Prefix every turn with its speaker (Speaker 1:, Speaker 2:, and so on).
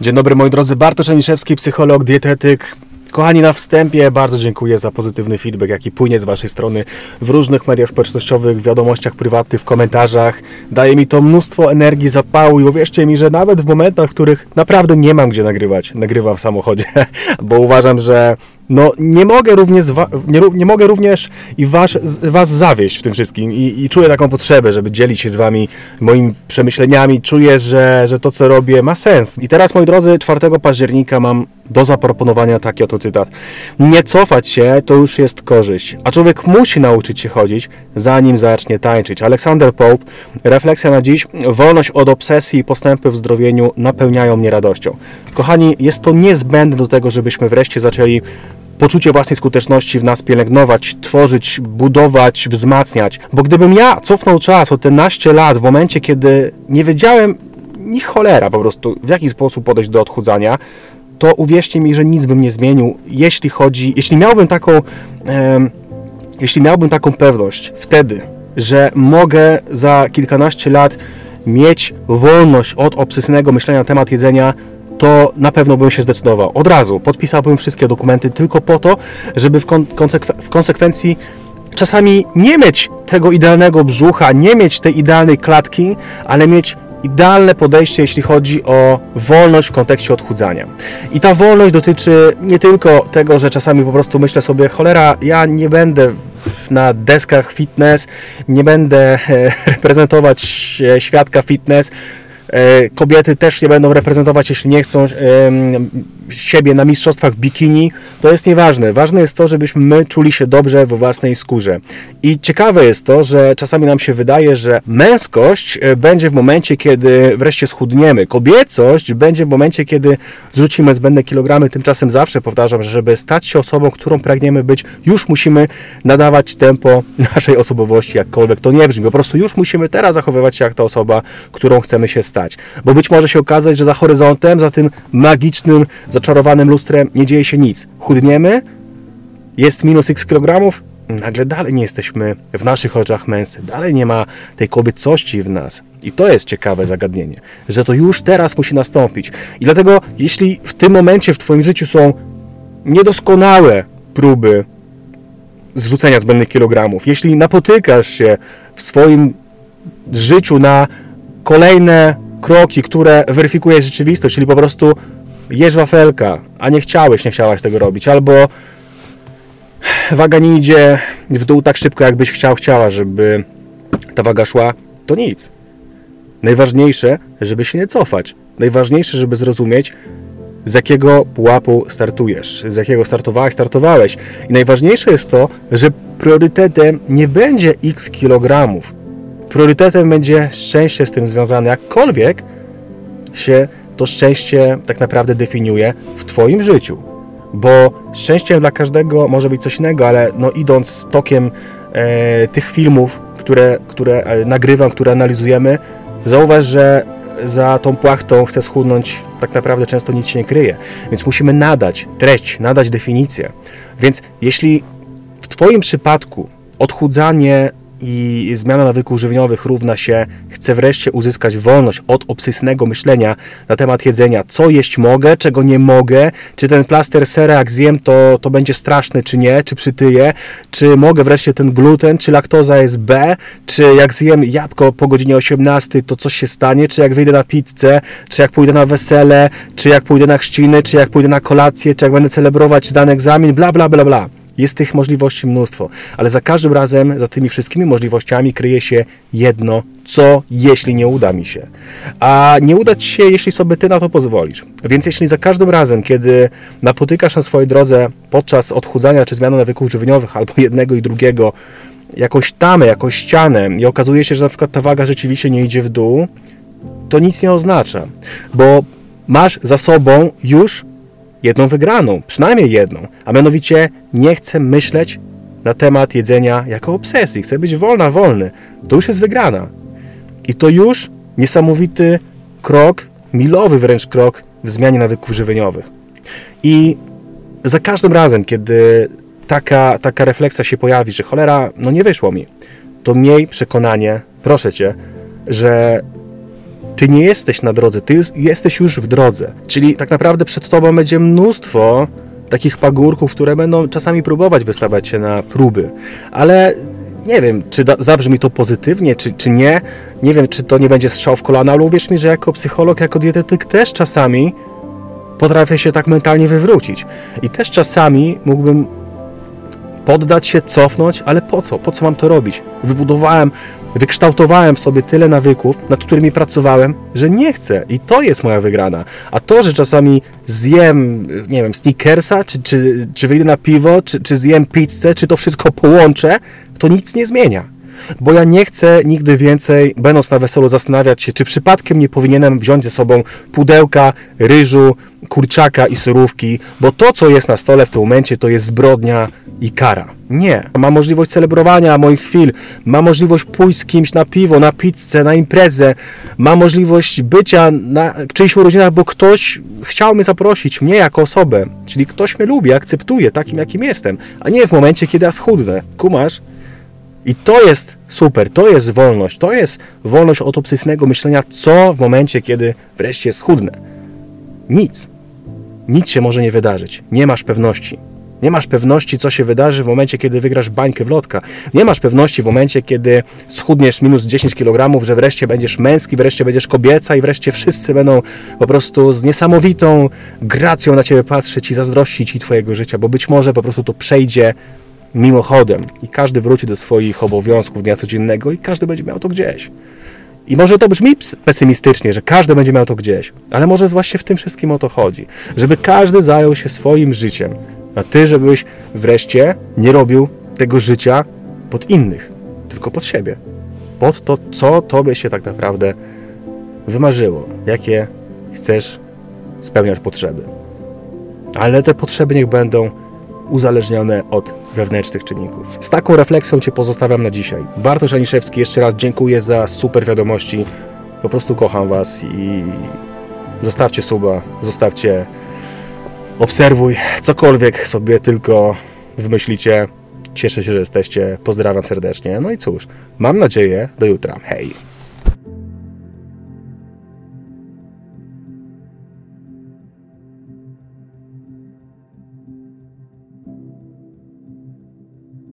Speaker 1: Dzień dobry moi drodzy, Bartosz Aniszewski, psycholog, dietetyk. Kochani, na wstępie bardzo dziękuję za pozytywny feedback, jaki płynie z Waszej strony w różnych mediach społecznościowych, w wiadomościach prywatnych, w komentarzach. Daje mi to mnóstwo energii, zapału i uwierzcie mi, że nawet w momentach, w których naprawdę nie mam gdzie nagrywać, nagrywam w samochodzie, bo uważam, że no nie mogę również, nie, nie mogę również i was, was zawieść w tym wszystkim I, i czuję taką potrzebę, żeby dzielić się z wami moimi przemyśleniami. Czuję, że, że to, co robię, ma sens. I teraz, moi drodzy, 4 października mam do zaproponowania taki oto cytat. Nie cofać się to już jest korzyść, a człowiek musi nauczyć się chodzić, zanim zacznie tańczyć. Aleksander Pope, refleksja na dziś, wolność od obsesji i postępy w zdrowieniu napełniają mnie radością. Kochani, jest to niezbędne do tego, żebyśmy wreszcie zaczęli poczucie własnej skuteczności w nas pielęgnować, tworzyć, budować, wzmacniać. Bo gdybym ja cofnął czas o te naście lat, w momencie, kiedy nie wiedziałem ni cholera po prostu, w jaki sposób podejść do odchudzania, to uwierzcie mi, że nic bym nie zmienił, jeśli chodzi, jeśli miałbym taką, e, jeśli miałbym taką pewność wtedy, że mogę za kilkanaście lat mieć wolność od obsesyjnego myślenia na temat jedzenia, to na pewno bym się zdecydował. Od razu podpisałbym wszystkie dokumenty tylko po to, żeby w, konsekw w konsekwencji czasami nie mieć tego idealnego brzucha, nie mieć tej idealnej klatki, ale mieć idealne podejście, jeśli chodzi o wolność w kontekście odchudzania. I ta wolność dotyczy nie tylko tego, że czasami po prostu myślę sobie, cholera, ja nie będę na deskach fitness, nie będę e, reprezentować świadka fitness, E, kobiety też nie będą reprezentować, jeśli nie chcą siebie na mistrzostwach bikini. To jest nieważne. Ważne jest to, żebyśmy my czuli się dobrze we własnej skórze. I ciekawe jest to, że czasami nam się wydaje, że męskość e, będzie w momencie, kiedy wreszcie schudniemy. Kobiecość będzie w momencie, kiedy zrzucimy zbędne kilogramy. Tymczasem zawsze powtarzam, że żeby stać się osobą, którą pragniemy być, już musimy nadawać tempo naszej osobowości, jakkolwiek to nie brzmi. Po prostu już musimy teraz zachowywać się jak ta osoba, którą chcemy się stać stać. Bo być może się okazać, że za horyzontem, za tym magicznym, zaczarowanym lustrem nie dzieje się nic. Chudniemy, jest minus x kilogramów, nagle dalej nie jesteśmy w naszych oczach męscy, dalej nie ma tej kobiecości w nas. I to jest ciekawe zagadnienie, że to już teraz musi nastąpić. I dlatego, jeśli w tym momencie w Twoim życiu są niedoskonałe próby zrzucenia zbędnych kilogramów, jeśli napotykasz się w swoim życiu na kolejne kroki, które weryfikuje rzeczywistość, czyli po prostu jesz wafelka, a nie chciałeś, nie chciałaś tego robić, albo waga nie idzie w dół tak szybko, jakbyś chciał, chciała, żeby ta waga szła, to nic. Najważniejsze, żeby się nie cofać. Najważniejsze, żeby zrozumieć, z jakiego pułapu startujesz, z jakiego startowałeś, startowałeś. I najważniejsze jest to, że priorytetem nie będzie x kilogramów, priorytetem będzie szczęście z tym związane, jakkolwiek się to szczęście tak naprawdę definiuje w Twoim życiu. Bo szczęściem dla każdego może być coś innego, ale no idąc tokiem e, tych filmów, które, które e, nagrywam, które analizujemy, zauważ, że za tą płachtą chce schudnąć, tak naprawdę często nic się nie kryje. Więc musimy nadać treść, nadać definicję. Więc jeśli w Twoim przypadku odchudzanie i zmiana nawyków żywieniowych równa się chcę wreszcie uzyskać wolność od obsesyjnego myślenia na temat jedzenia, co jeść mogę, czego nie mogę, czy ten plaster sera jak zjem to, to będzie straszny czy nie, czy przytyję, czy mogę wreszcie ten gluten, czy laktoza jest B, czy jak zjem jabłko po godzinie 18 to coś się stanie, czy jak wyjdę na pizzę, czy jak pójdę na wesele, czy jak pójdę na chrzciny, czy jak pójdę na kolację, czy jak będę celebrować dany egzamin, bla bla bla bla. Jest tych możliwości mnóstwo, ale za każdym razem, za tymi wszystkimi możliwościami kryje się jedno, co jeśli nie uda mi się. A nie uda ci się, jeśli sobie ty na to pozwolisz. Więc jeśli za każdym razem, kiedy napotykasz na swojej drodze podczas odchudzania czy zmiany nawyków żywieniowych albo jednego i drugiego, jakąś tamę, jakąś ścianę i okazuje się, że na przykład ta waga rzeczywiście nie idzie w dół, to nic nie oznacza, bo masz za sobą już jedną wygraną, przynajmniej jedną, a mianowicie nie chcę myśleć na temat jedzenia jako obsesji. Chcę być wolna, wolny. To już jest wygrana. I to już niesamowity krok, milowy wręcz krok w zmianie nawyków żywieniowych. I za każdym razem, kiedy taka, taka refleksja się pojawi, że cholera, no nie wyszło mi, to miej przekonanie, proszę Cię, że Ty nie jesteś na drodze, ty jesteś już w drodze. Czyli tak naprawdę przed tobą będzie mnóstwo takich pagórków, które będą czasami próbować wystawiać się na próby. Ale nie wiem, czy da, zabrzmi to pozytywnie, czy, czy nie. Nie wiem, czy to nie będzie strzał w kolana, ale uwierz mi, że jako psycholog, jako dietetyk też czasami potrafię się tak mentalnie wywrócić. I też czasami mógłbym poddać się, cofnąć, ale po co? Po co mam to robić? Wybudowałem, wykształtowałem w sobie tyle nawyków, nad którymi pracowałem, że nie chcę. I to jest moja wygrana. A to, że czasami zjem, nie wiem, sneakersa, czy, czy, czy wyjdę na piwo, czy, czy zjem pizzę, czy to wszystko połączę, to nic nie zmienia. Bo ja nie chcę nigdy więcej, będąc na weselu, zastanawiać się, czy przypadkiem nie powinienem wziąć ze sobą pudełka, ryżu, kurczaka i surówki, bo to, co jest na stole w tym momencie, to jest zbrodnia i kara. Nie. Mam możliwość celebrowania moich chwil, mam możliwość pójść z kimś na piwo, na pizzę, na imprezę, mam możliwość bycia na czyichś urodzinach, bo ktoś chciał mnie zaprosić, mnie jako osobę, czyli ktoś mnie lubi, akceptuje takim, jakim jestem, a nie w momencie, kiedy ja schudnę. Kumasz? I to jest super, to jest wolność, to jest wolność od obsesyjnego myślenia, co w momencie, kiedy wreszcie schudnę. Nic. Nic się może nie wydarzyć. Nie masz pewności. Nie masz pewności, co się wydarzy w momencie, kiedy wygrasz bańkę w lotka. Nie masz pewności w momencie, kiedy schudniesz minus 10 kg, że wreszcie będziesz męski, wreszcie będziesz kobieca i wreszcie wszyscy będą po prostu z niesamowitą gracją na ciebie patrzeć i zazdrościć ci twojego życia, bo być może po prostu to przejdzie mimochodem i każdy wróci do swoich obowiązków dnia codziennego i każdy będzie miał to gdzieś. I może to brzmi pesymistycznie, że każdy będzie miał to gdzieś, ale może właśnie w tym wszystkim o to chodzi. Żeby każdy zajął się swoim życiem, a ty, żebyś wreszcie nie robił tego życia pod innych, tylko pod siebie. Pod to, co tobie się tak naprawdę wymarzyło, jakie chcesz spełniać potrzeby. Ale te potrzeby niech będą uzależnione od wewnętrznych czynników. Z taką refleksją Cię pozostawiam na dzisiaj. Bartosz Aniszewski, jeszcze raz dziękuję za super wiadomości. Po prostu kocham Was i zostawcie suba, zostawcie, obserwuj, cokolwiek sobie tylko wymyślicie. Cieszę się, że jesteście. Pozdrawiam serdecznie. No i cóż, mam nadzieję, do jutra. Hej!